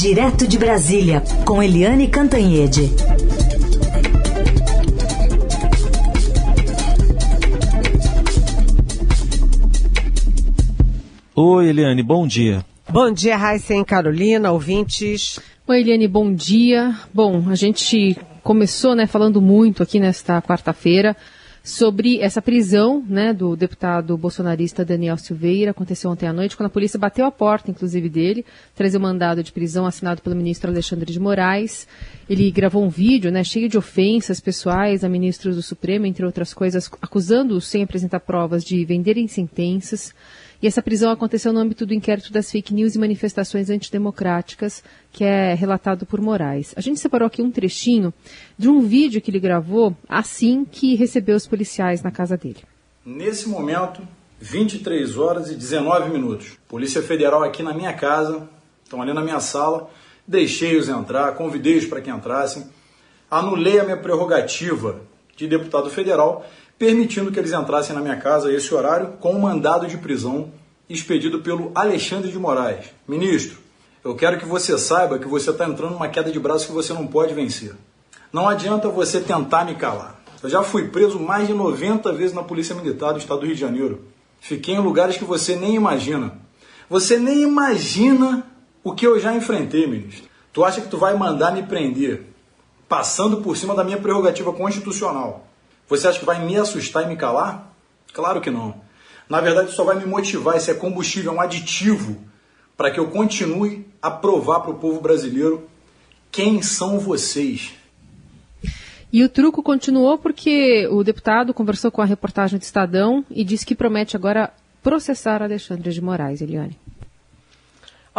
Direto de Brasília, com Eliane Cantanhede. Oi, Eliane, bom dia. Bom dia, Raíssa e Carolina, ouvintes. Oi, Eliane, bom dia. Bom, a gente começou né, falando muito aqui nesta quarta-feira sobre essa prisão né, do deputado bolsonarista Daniel Silveira. Aconteceu ontem à noite, quando a polícia bateu a porta, inclusive, dele, trazer o mandado de prisão assinado pelo ministro Alexandre de Moraes. Ele gravou um vídeo né, cheio de ofensas pessoais a ministros do Supremo, entre outras coisas, acusando-os, sem apresentar provas, de venderem sentenças. E essa prisão aconteceu no âmbito do inquérito das fake news e manifestações antidemocráticas, que é relatado por Moraes. A gente separou aqui um trechinho de um vídeo que ele gravou assim que recebeu os policiais na casa dele. Nesse momento, 23 horas e 19 minutos. Polícia Federal aqui na minha casa, estão ali na minha sala. Deixei-os entrar, convidei-os para que entrassem. Anulei a minha prerrogativa de deputado federal permitindo que eles entrassem na minha casa a esse horário com um mandado de prisão expedido pelo Alexandre de Moraes. Ministro, eu quero que você saiba que você está entrando numa queda de braço que você não pode vencer. Não adianta você tentar me calar. Eu já fui preso mais de 90 vezes na Polícia Militar do Estado do Rio de Janeiro. Fiquei em lugares que você nem imagina. Você nem imagina o que eu já enfrentei, ministro. Tu acha que tu vai mandar me prender, passando por cima da minha prerrogativa constitucional? Você acha que vai me assustar e me calar? Claro que não. Na verdade, só vai me motivar. Isso é combustível, é um aditivo para que eu continue a provar para o povo brasileiro quem são vocês. E o truco continuou porque o deputado conversou com a reportagem do Estadão e disse que promete agora processar Alexandre de Moraes, Eliane.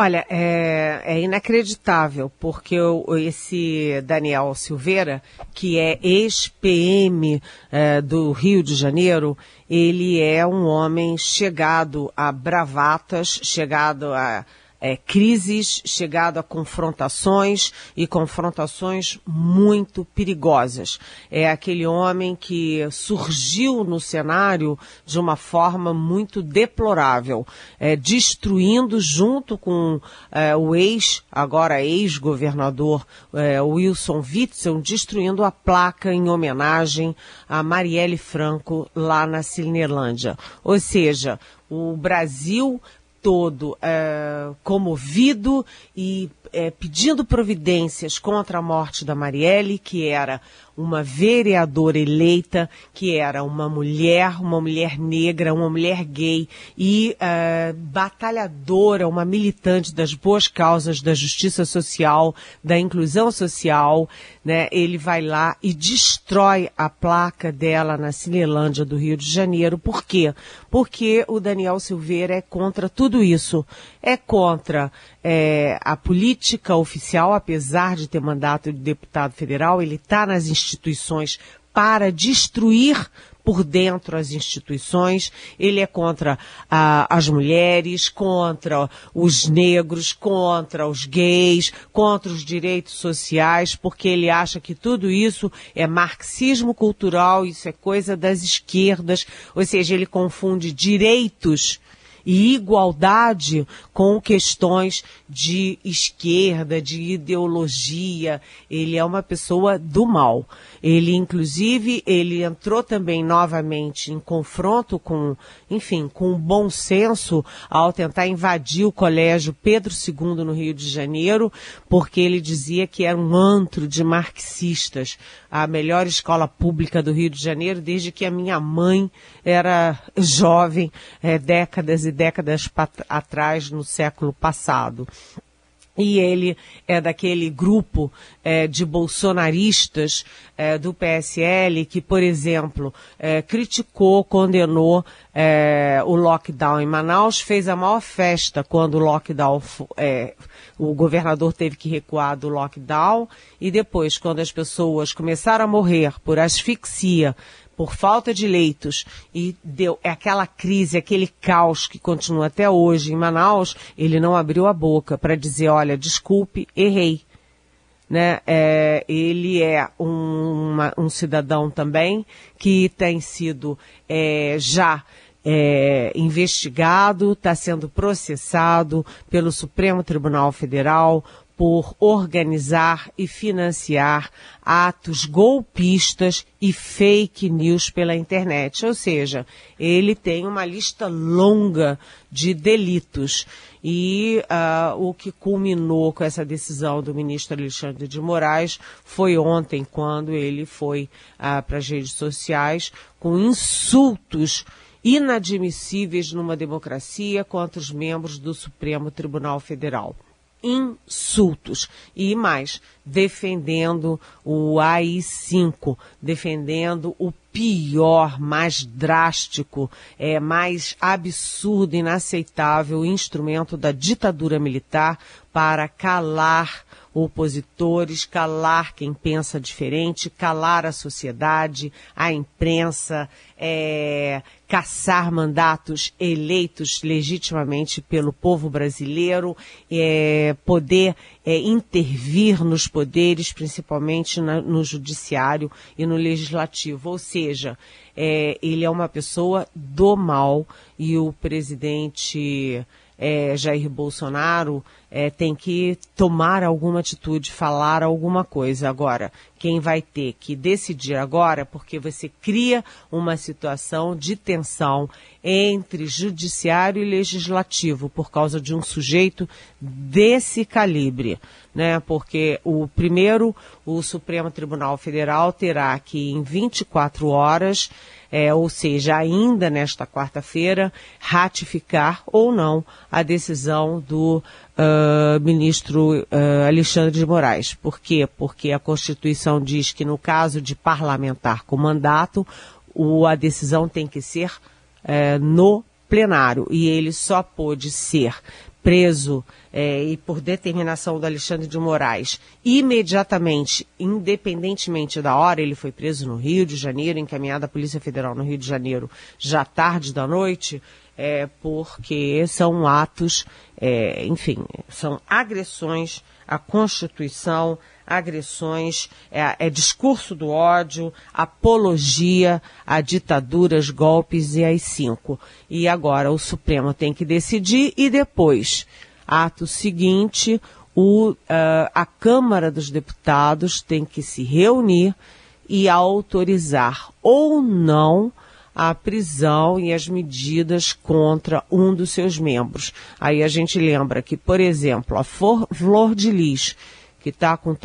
Olha, é, é inacreditável, porque o, esse Daniel Silveira, que é ex-PM é, do Rio de Janeiro, ele é um homem chegado a bravatas, chegado a é, crises, chegado a confrontações e confrontações muito perigosas. É aquele homem que surgiu no cenário de uma forma muito deplorável, é, destruindo junto com é, o ex, agora ex-governador é, Wilson Witzel, destruindo a placa em homenagem a Marielle Franco lá na Cinelândia. Ou seja, o Brasil todo é, comovido e é, pedindo providências contra a morte da Marielle, que era uma vereadora eleita, que era uma mulher, uma mulher negra, uma mulher gay e uh, batalhadora, uma militante das boas causas da justiça social, da inclusão social, né? Ele vai lá e destrói a placa dela na Cinelândia do Rio de Janeiro. Por quê? Porque o Daniel Silveira é contra tudo isso. É contra é, a política oficial, apesar de ter mandato de deputado federal, ele está nas instituições para destruir por dentro as instituições, ele é contra ah, as mulheres, contra os negros, contra os gays, contra os direitos sociais, porque ele acha que tudo isso é marxismo cultural, isso é coisa das esquerdas, ou seja, ele confunde direitos e igualdade com questões de esquerda, de ideologia. Ele é uma pessoa do mal. Ele, inclusive, ele entrou também novamente em confronto com, enfim, com o bom senso ao tentar invadir o colégio Pedro II no Rio de Janeiro, porque ele dizia que era um antro de marxistas, a melhor escola pública do Rio de Janeiro desde que a minha mãe era jovem, é, décadas e décadas atrás, no século passado. E ele é daquele grupo é, de bolsonaristas é, do PSL que, por exemplo, é, criticou, condenou é, o lockdown em Manaus, fez a maior festa quando o lockdown, é, o governador teve que recuar do lockdown. E depois, quando as pessoas começaram a morrer por asfixia, por falta de leitos e deu é aquela crise, aquele caos que continua até hoje em Manaus, ele não abriu a boca para dizer, olha, desculpe, errei. Né? É, ele é um, uma, um cidadão também que tem sido é, já é, investigado, está sendo processado pelo Supremo Tribunal Federal por organizar e financiar atos golpistas e fake news pela internet. Ou seja, ele tem uma lista longa de delitos. E uh, o que culminou com essa decisão do ministro Alexandre de Moraes foi ontem, quando ele foi uh, para as redes sociais com insultos inadmissíveis numa democracia contra os membros do Supremo Tribunal Federal insultos. E mais defendendo o AI-5, defendendo o pior, mais drástico, é, mais absurdo, inaceitável instrumento da ditadura militar para calar opositores, calar quem pensa diferente, calar a sociedade, a imprensa, é, caçar mandatos eleitos legitimamente pelo povo brasileiro, é, poder é, intervir nos poderes, principalmente na, no judiciário e no legislativo. Ou seja, é, ele é uma pessoa do mal e o presidente é, Jair Bolsonaro é, tem que tomar alguma atitude, falar alguma coisa. Agora, quem vai ter que decidir agora, porque você cria uma situação de tensão entre judiciário e legislativo por causa de um sujeito desse calibre, né? Porque o primeiro, o Supremo Tribunal Federal terá que em 24 horas é, ou seja, ainda nesta quarta-feira, ratificar ou não a decisão do uh, ministro uh, Alexandre de Moraes. Por quê? Porque a Constituição diz que no caso de parlamentar com mandato, o, a decisão tem que ser uh, no plenário e ele só pôde ser preso é, e por determinação do Alexandre de Moraes, imediatamente, independentemente da hora, ele foi preso no Rio de Janeiro, encaminhado à Polícia Federal no Rio de Janeiro, já tarde da noite, é, porque são atos, é, enfim, são agressões à Constituição, agressões, é, é, discurso do ódio, apologia a ditaduras, golpes e as cinco. E agora o Supremo tem que decidir e depois, ato seguinte, o, uh, a Câmara dos Deputados tem que se reunir e autorizar ou não a prisão e as medidas contra um dos seus membros. Aí a gente lembra que, por exemplo, a Flor de Lis, que está com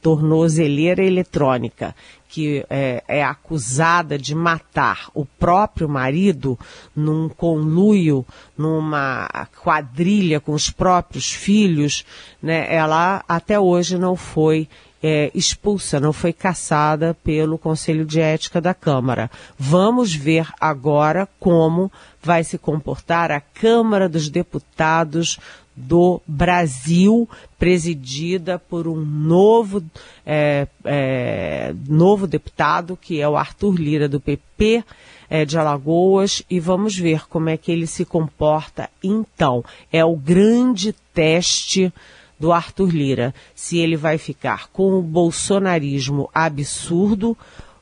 tornozeleira eletrônica, que é, é, acusada de matar o próprio marido num conluio, numa quadrilha com os próprios filhos, né, ela até hoje não foi é, expulsa, não foi caçada pelo Conselho de Ética da Câmara. Vamos ver agora como vai se comportar a Câmara dos Deputados do Brasil, presidida por um novo, é, é, novo deputado, que é o Arthur Lira, do PP é, de Alagoas, e vamos ver como é que ele se comporta então. É o grande teste do Arthur Lira, se ele vai ficar com o bolsonarismo absurdo,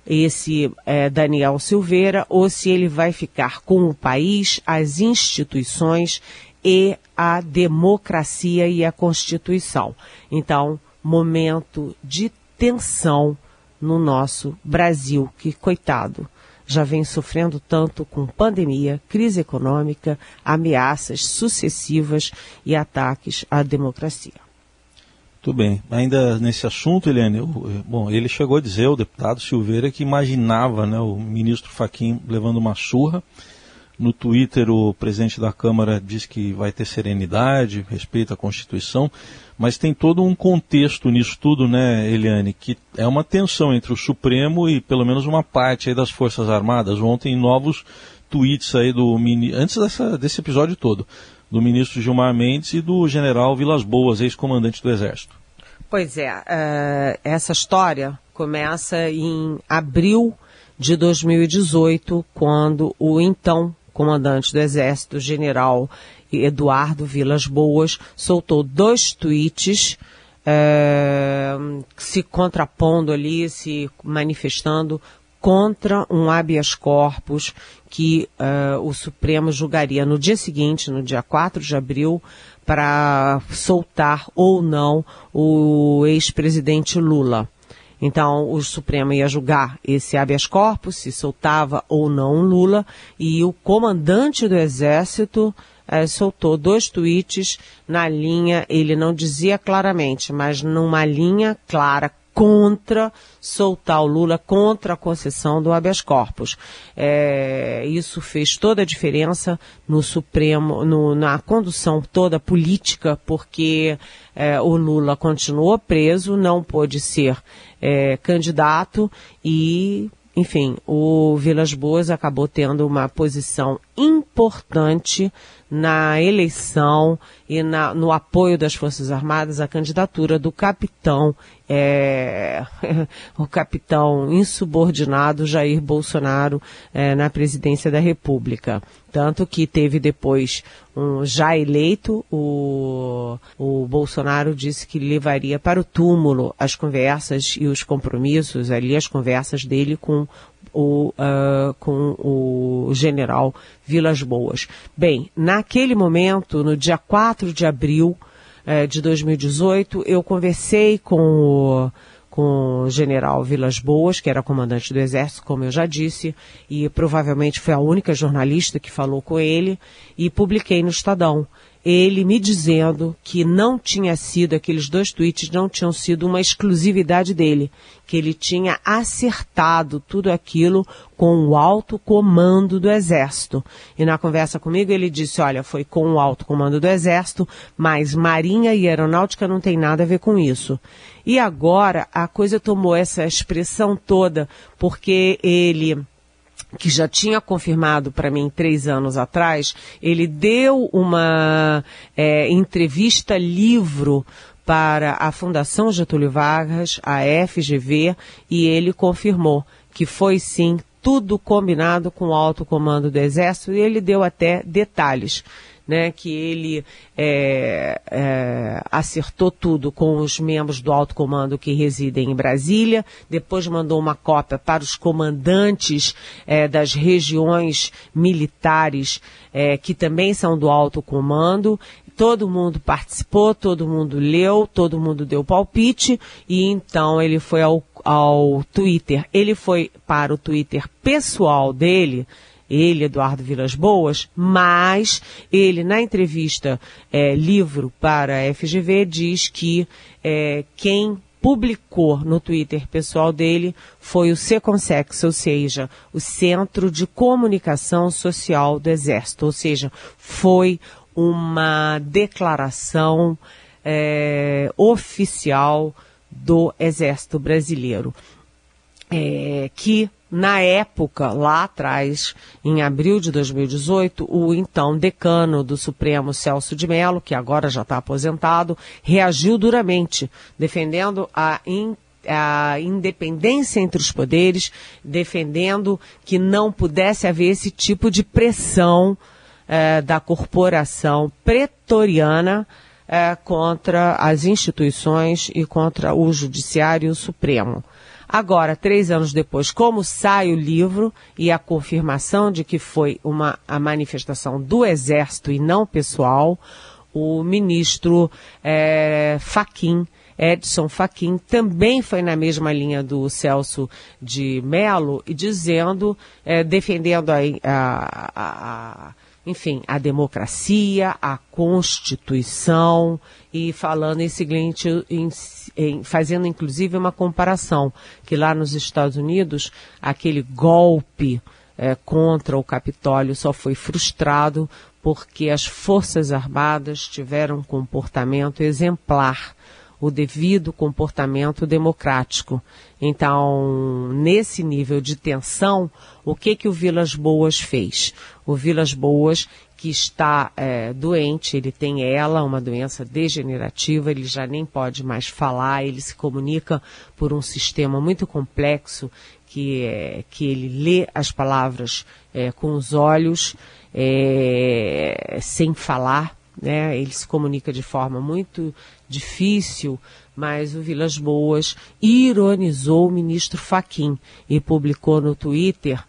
esse é, Daniel Silveira, ou se ele vai ficar com o país, as instituições e a democracia e a Constituição. Então, momento de tensão no nosso Brasil, que, coitado, já vem sofrendo tanto com pandemia, crise econômica, ameaças sucessivas e ataques à democracia. Tudo bem. Ainda nesse assunto, Eliane, bom, ele chegou a dizer, o deputado Silveira, que imaginava né, o ministro Faquim levando uma surra no Twitter, o presidente da Câmara diz que vai ter serenidade, respeito à Constituição, mas tem todo um contexto nisso tudo, né, Eliane, que é uma tensão entre o Supremo e pelo menos uma parte das Forças Armadas. Ontem, novos tweets aí do antes dessa, desse episódio todo, do ministro Gilmar Mendes e do general Vilas Boas, ex-comandante do Exército. Pois é, uh, essa história começa em abril de 2018, quando o então comandante do Exército, general Eduardo Vilas Boas, soltou dois tweets é, se contrapondo ali, se manifestando contra um habeas corpus que uh, o Supremo julgaria no dia seguinte, no dia 4 de abril, para soltar ou não o ex-presidente Lula. Então, o Supremo ia julgar esse habeas corpus, se soltava ou não Lula, e o comandante do Exército eh, soltou dois tweets. Na linha, ele não dizia claramente, mas numa linha clara, contra soltar o Lula, contra a concessão do habeas corpus. É, isso fez toda a diferença no Supremo, no, na condução toda política, porque é, o Lula continuou preso, não pôde ser é, candidato e enfim, o Vilas Boas acabou tendo uma posição importante na eleição e na, no apoio das Forças Armadas à candidatura do capitão, é, o capitão insubordinado Jair Bolsonaro é, na presidência da República. Tanto que teve depois, um, já eleito, o, o Bolsonaro disse que levaria para o túmulo as conversas e os compromissos, ali as conversas dele com o, uh, com o general Vilas Boas. Bem, naquele momento, no dia 4 de abril uh, de 2018, eu conversei com o, com o general Vilas Boas, que era comandante do Exército, como eu já disse, e provavelmente foi a única jornalista que falou com ele, e publiquei no Estadão ele me dizendo que não tinha sido, aqueles dois tweets não tinham sido uma exclusividade dele, que ele tinha acertado tudo aquilo com o alto comando do Exército. E na conversa comigo ele disse, olha, foi com o alto comando do Exército, mas Marinha e Aeronáutica não tem nada a ver com isso. E agora a coisa tomou essa expressão toda, porque ele que já tinha confirmado para mim três anos atrás, ele deu uma é, entrevista livro para a Fundação Getúlio Vargas, a FGV, e ele confirmou que foi sim tudo combinado com o alto comando do Exército e ele deu até detalhes né, que ele é, é, acertou tudo com os membros do alto comando que residem em Brasília, depois mandou uma cópia para os comandantes é, das regiões militares é, que também são do alto comando, todo mundo participou, todo mundo leu, todo mundo deu palpite e então ele foi ao, ao Twitter. Ele foi para o Twitter pessoal dele, ele, Eduardo Vilas Boas, mas ele, na entrevista é, livro para a FGV, diz que é, quem publicou no Twitter pessoal dele foi o Seconsex, ou seja, o Centro de Comunicação Social do Exército, ou seja, foi uma declaração é, oficial do Exército Brasileiro, é, que na época, lá atrás, em abril de 2018, o então decano do Supremo, Celso de Mello, que agora já está aposentado, reagiu duramente, defendendo a a independência entre os poderes, defendendo que não pudesse haver esse tipo de pressão eh, da corporação pretoriana eh, contra as instituições e contra o Judiciário Supremo. Agora, três anos depois, como sai o livro e a confirmação de que foi uma a manifestação do Exército e não pessoal, o ministro é, Faquim, Edson Fachin, também foi na mesma linha do Celso de Mello, e dizendo, é, defendendo a, a, a enfim, a democracia, a Constituição e falando em seguinte, em, em, fazendo inclusive uma comparação, que lá nos Estados Unidos, aquele golpe é, contra o Capitólio só foi frustrado porque as Forças Armadas tiveram um comportamento exemplar o devido comportamento democrático. Então, nesse nível de tensão, o que que o Vilas Boas fez? O Vilas Boas, que está é, doente, ele tem ela, uma doença degenerativa, ele já nem pode mais falar, ele se comunica por um sistema muito complexo que, é, que ele lê as palavras é, com os olhos, é, sem falar, né? Ele se comunica de forma muito difícil, mas o Vilas Boas ironizou o ministro Faquim e publicou no Twitter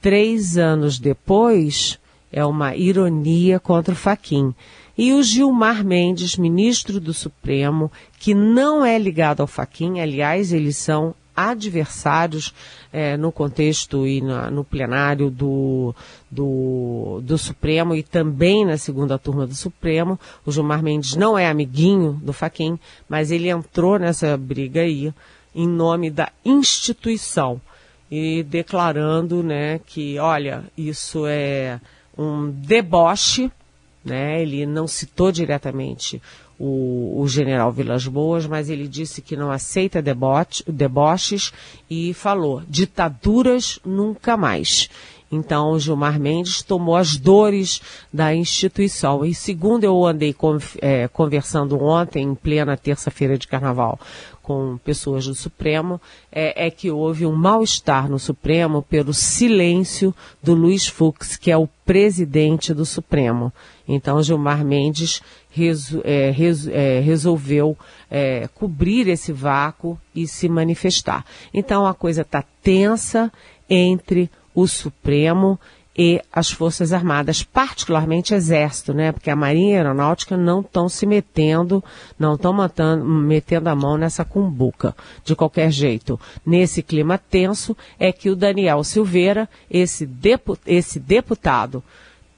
três anos depois, é uma ironia contra o Faquim. E o Gilmar Mendes, ministro do Supremo, que não é ligado ao Faquim, aliás, eles são adversários é, no contexto e na, no plenário do, do, do, Supremo e também na segunda turma do Supremo. O Gilmar Mendes não é amiguinho do Faquim, mas ele entrou nessa briga aí em nome da instituição e declarando né, que, olha, isso é um deboche, né? Ele não citou diretamente o, o general Vilas Boas, mas ele disse que não aceita deboche, deboches e falou: ditaduras nunca mais. Então, Gilmar Mendes tomou as dores da instituição. E segundo eu andei é, conversando ontem, em plena terça-feira de carnaval, com pessoas do Supremo, é, é que houve um mal-estar no Supremo pelo silêncio do Luiz Fux, que é o presidente do Supremo. Então, Gilmar Mendes é, é, resolveu é, cobrir esse vácuo e se manifestar. Então, a coisa está tensa entre o Supremo e as Forças Armadas, particularmente Exército, né? Porque a Marinha e a Aeronáutica não estão se metendo, não estão metendo a mão nessa cumbuca. De qualquer jeito, nesse clima tenso, é que o Daniel Silveira, esse, depu esse deputado,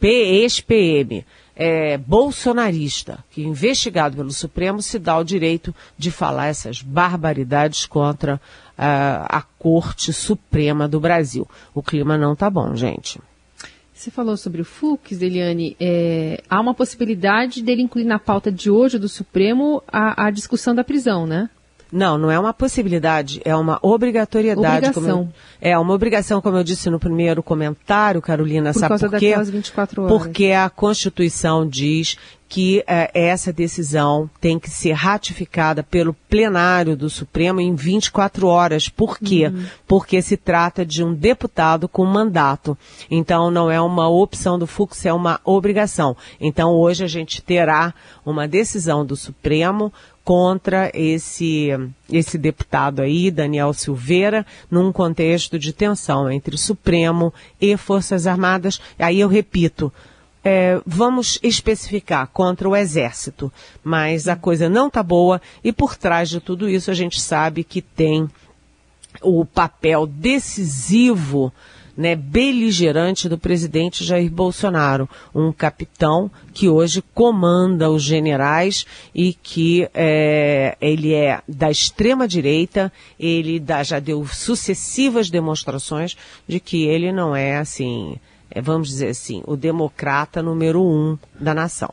ex-PM, é, bolsonarista, que investigado pelo Supremo se dá o direito de falar essas barbaridades contra uh, a Corte Suprema do Brasil. O clima não tá bom, gente. Você falou sobre o Fux, Eliane. É, há uma possibilidade dele incluir na pauta de hoje do Supremo a, a discussão da prisão, né? Não, não é uma possibilidade, é uma obrigatoriedade. Obrigação. Eu, é uma obrigação, como eu disse no primeiro comentário, Carolina, por sabe causa por quê? daquelas 24 horas. Porque a Constituição diz que eh, essa decisão tem que ser ratificada pelo plenário do Supremo em 24 horas. Por quê? Uhum. Porque se trata de um deputado com mandato. Então não é uma opção do Fux, é uma obrigação. Então hoje a gente terá uma decisão do Supremo contra esse, esse deputado aí, Daniel Silveira, num contexto de tensão entre Supremo e Forças Armadas. Aí eu repito, é, vamos especificar contra o Exército, mas a coisa não está boa e por trás de tudo isso a gente sabe que tem o papel decisivo né, beligerante do presidente Jair Bolsonaro, um capitão que hoje comanda os generais e que é, ele é da extrema direita, ele dá, já deu sucessivas demonstrações de que ele não é assim, é, vamos dizer assim, o democrata número um da nação.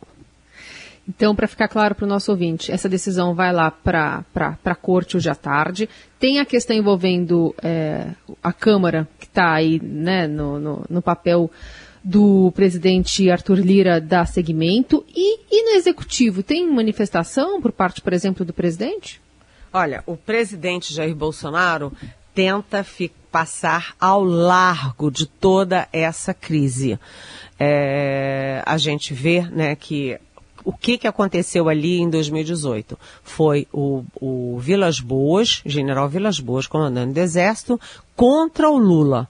Então, para ficar claro para o nosso ouvinte, essa decisão vai lá para a corte hoje à tarde. Tem a questão envolvendo é, a Câmara, que está aí né, no, no, no, papel do presidente Arthur Lira dar seguimento. E, e no Executivo, tem manifestação por parte, por exemplo, do presidente? Olha, o presidente Jair Bolsonaro tenta passar ao largo de toda essa crise. É, a gente vê né, que o que, que aconteceu ali em 2018? Foi o, o Vilas Boas, general Vilas Boas, comandante do Exército, contra o Lula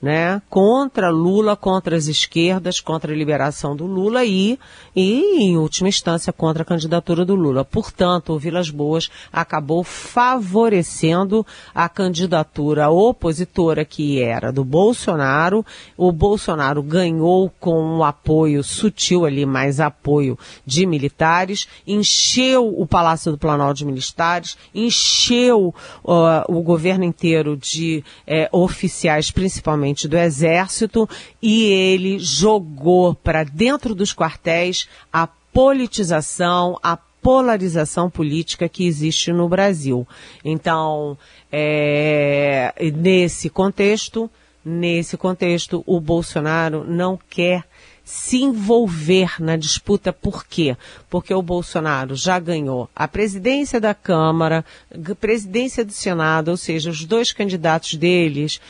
né, contra Lula, contra as esquerdas, contra a liberação do Lula e, e, em última instância, contra a candidatura do Lula. Portanto, o Vilas Boas acabou favorecendo a candidatura opositora que era do Bolsonaro. O Bolsonaro ganhou com um apoio sutil ali, mais apoio de militares, encheu o Palácio do Planalto de militares, encheu uh, o governo inteiro de uh, oficiais, principalmente do Exército, e ele jogou para dentro dos quartéis a politização, a polarização política que existe no Brasil. Então, é, nesse contexto, nesse contexto, o Bolsonaro não quer se envolver na disputa. Por quê? Porque o Bolsonaro já ganhou a presidência da Câmara, a presidência do Senado, ou seja, os dois candidatos deles,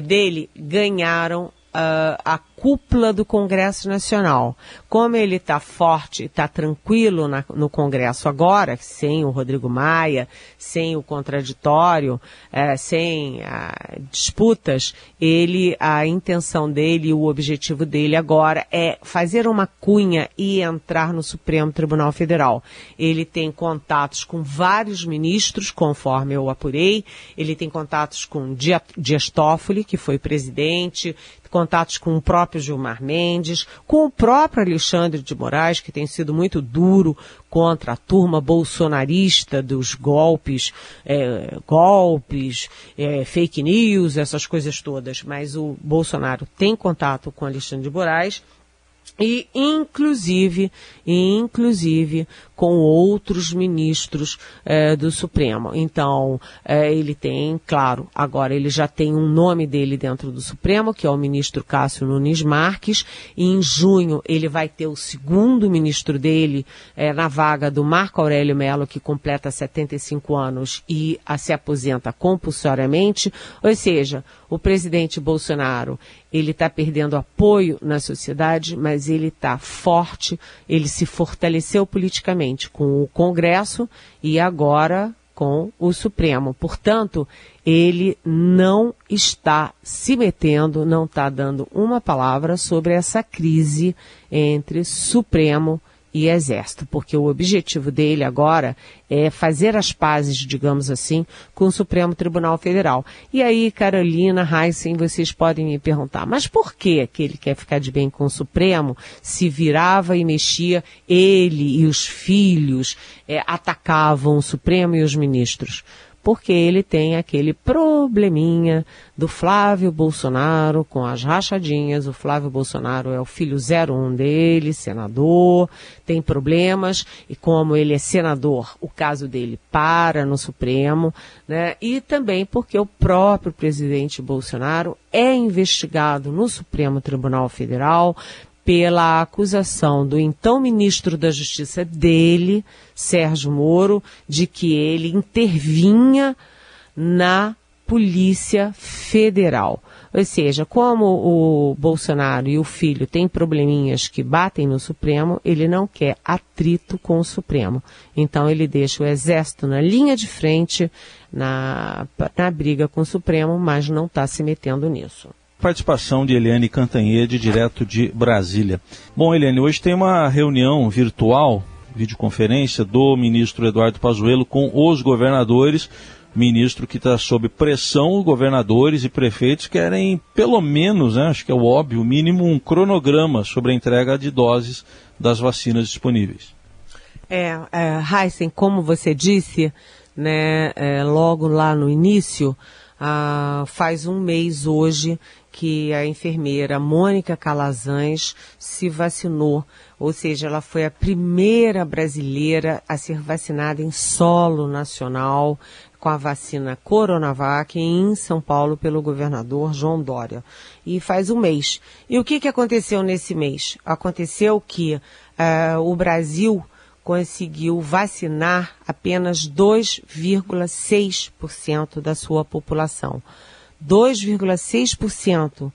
dele ganharam uh, a cúpula do Congresso Nacional. Como ele está forte, está tranquilo na, no Congresso agora, sem o Rodrigo Maia, sem o contraditório, é, sem ah, disputas, ele, a intenção dele, o objetivo dele agora é fazer uma cunha e entrar no Supremo Tribunal Federal. Ele tem contatos com vários ministros, conforme eu apurei, ele tem contatos com Dias Toffoli, que foi presidente, contatos com o próprio Gilmar Mendes, com o próprio Alexandre de Moraes, que tem sido muito duro contra a turma bolsonarista dos golpes, é, golpes, é, fake news, essas coisas todas. Mas o Bolsonaro tem contato com Alexandre de Moraes e inclusive, inclusive com outros ministros é, do Supremo. Então, é, ele tem, claro, agora ele já tem um nome dele dentro do Supremo, que é o ministro Cássio Nunes Marques, em junho ele vai ter o segundo ministro dele é, na vaga do Marco Aurélio Melo, que completa 75 anos e se aposenta compulsoriamente, ou seja, o presidente Bolsonaro ele está perdendo apoio na sociedade, mas ele está forte, ele se fortaleceu politicamente com o Congresso e agora com o Supremo. Portanto, ele não está se metendo, não está dando uma palavra sobre essa crise entre Supremo e Exército, porque o objetivo dele agora é fazer as pazes, digamos assim, com o Supremo Tribunal Federal. E aí, Carolina, Heisen, vocês podem me perguntar, mas por que, que ele quer ficar de bem com o Supremo se virava e mexia, ele e os filhos é, atacavam o Supremo e os ministros? Porque ele tem aquele probleminha do Flávio Bolsonaro com as rachadinhas. O Flávio Bolsonaro é o filho 01 dele, senador, tem problemas, e como ele é senador, o caso dele para no Supremo, né? E também porque o próprio presidente Bolsonaro é investigado no Supremo Tribunal Federal pela acusação do então ministro da Justiça dele, Sérgio Moro, de que ele intervinha na Polícia Federal. Ou seja, como o Bolsonaro e o filho têm probleminhas que batem no Supremo, ele não quer atrito com o Supremo. Então ele deixa o Exército na linha de frente na, na briga com o Supremo, mas não está se metendo nisso participação de Eliane Cantanhede, direto de Brasília. Bom, Eliane, hoje tem uma reunião virtual, videoconferência, do ministro Eduardo Pazuello com os governadores, ministro que está sob pressão, governadores e prefeitos querem, pelo menos, né, acho que é o óbvio, o mínimo, um cronograma sobre a entrega de doses das vacinas disponíveis. É, é Heisen, como você disse, né, é, logo lá no início, ah, faz um mês hoje que a enfermeira Mônica Calazans se vacinou, ou seja, ela foi a primeira brasileira a ser vacinada em solo nacional com a vacina Coronavac em São Paulo pelo governador João Dória. E faz um mês. E o que, que aconteceu nesse mês? Aconteceu que uh, o Brasil conseguiu vacinar apenas 2,6% da sua população. 2,6%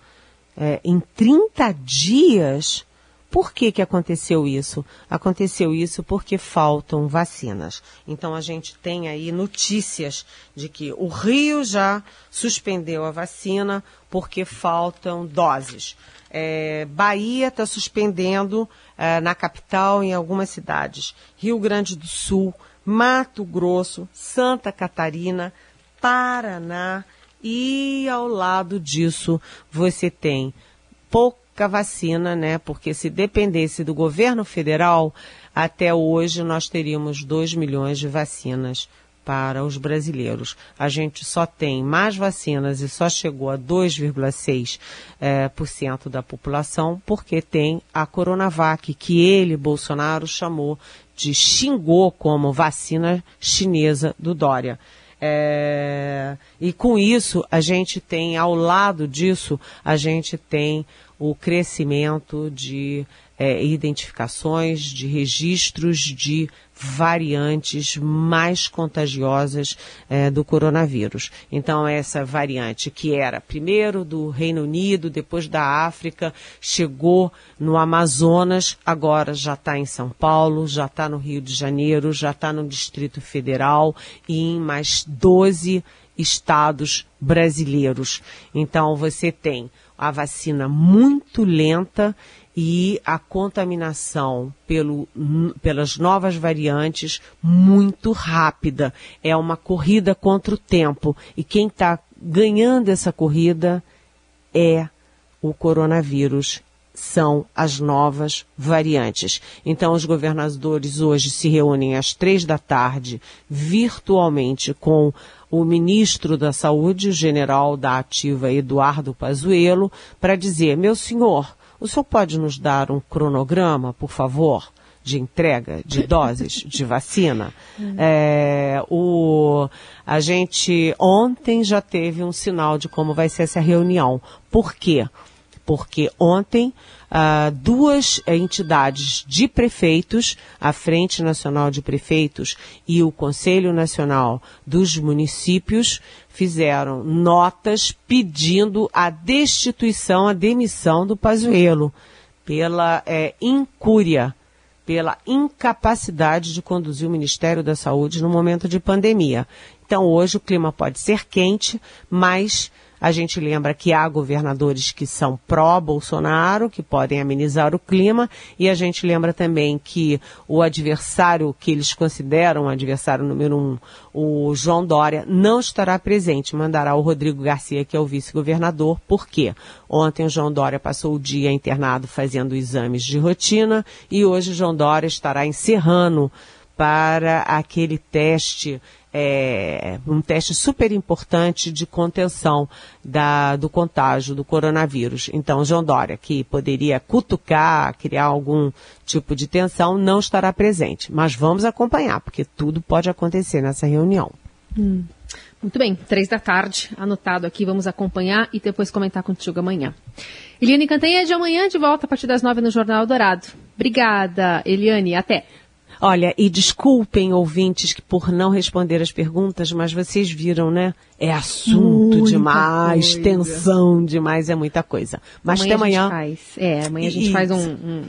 é, em 30 dias. Por que, que aconteceu isso? Aconteceu isso porque faltam vacinas. Então a gente tem aí notícias de que o Rio já suspendeu a vacina porque faltam doses. É, Bahia está suspendendo é, na capital em algumas cidades. Rio Grande do Sul, Mato Grosso, Santa Catarina, Paraná e ao lado disso, você tem pouca vacina, né? Porque se dependesse do governo federal, até hoje nós teríamos 2 milhões de vacinas para os brasileiros. A gente só tem mais vacinas e só chegou a 2,6% eh, por cento da população porque tem a Coronavac, que ele, Bolsonaro, chamou de xingou como vacina chinesa do Dória. É, e com isso, a gente tem, ao lado disso, a gente tem o crescimento de é, identificações, de registros de variantes mais contagiosas é, do coronavírus. Então, essa variante que era primeiro do Reino Unido, depois da África, chegou no Amazonas, agora já está em São Paulo, já está no Rio de Janeiro, já está no Distrito Federal e em mais 12 estados brasileiros. Então, você tem a vacina muito lenta e a contaminação pelo, pelas novas variantes muito rápida. É uma corrida contra o tempo. E quem está ganhando essa corrida é o coronavírus. São as novas variantes. Então, os governadores hoje se reúnem às três da tarde, virtualmente, com o ministro da Saúde, o general da Ativa Eduardo Pazuello, para dizer: meu senhor, o senhor pode nos dar um cronograma, por favor? de entrega de doses de vacina. É, o, a gente ontem já teve um sinal de como vai ser essa reunião. Por quê? Porque ontem uh, duas entidades de prefeitos, a Frente Nacional de Prefeitos e o Conselho Nacional dos Municípios, fizeram notas pedindo a destituição, a demissão do Pazuello pela é, incúria, pela incapacidade de conduzir o Ministério da Saúde no momento de pandemia. Então hoje o clima pode ser quente, mas a gente lembra que há governadores que são pró-Bolsonaro, que podem amenizar o clima, e a gente lembra também que o adversário que eles consideram o adversário número um, o João Dória, não estará presente, mandará o Rodrigo Garcia, que é o vice-governador. Por quê? Ontem o João Dória passou o dia internado fazendo exames de rotina e hoje o João Dória estará encerrando para aquele teste é, um teste super importante de contenção da, do contágio do coronavírus. Então, João Dória, que poderia cutucar, criar algum tipo de tensão, não estará presente. Mas vamos acompanhar, porque tudo pode acontecer nessa reunião. Hum. Muito bem, três da tarde, anotado aqui, vamos acompanhar e depois comentar contigo amanhã. Eliane Cantanha de amanhã de volta a partir das nove no Jornal Dourado. Obrigada, Eliane, até. Olha, e desculpem ouvintes que por não responder as perguntas, mas vocês viram, né? É assunto muita demais, coisa. tensão demais, é muita coisa. Mas amanhã até amanhã. Faz, é, amanhã a gente faz um, um,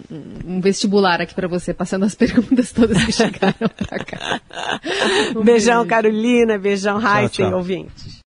um vestibular aqui para você, passando as perguntas todas que chegaram pra cá. Um beijão, beijo. Carolina, beijão, Raíssa, ouvintes.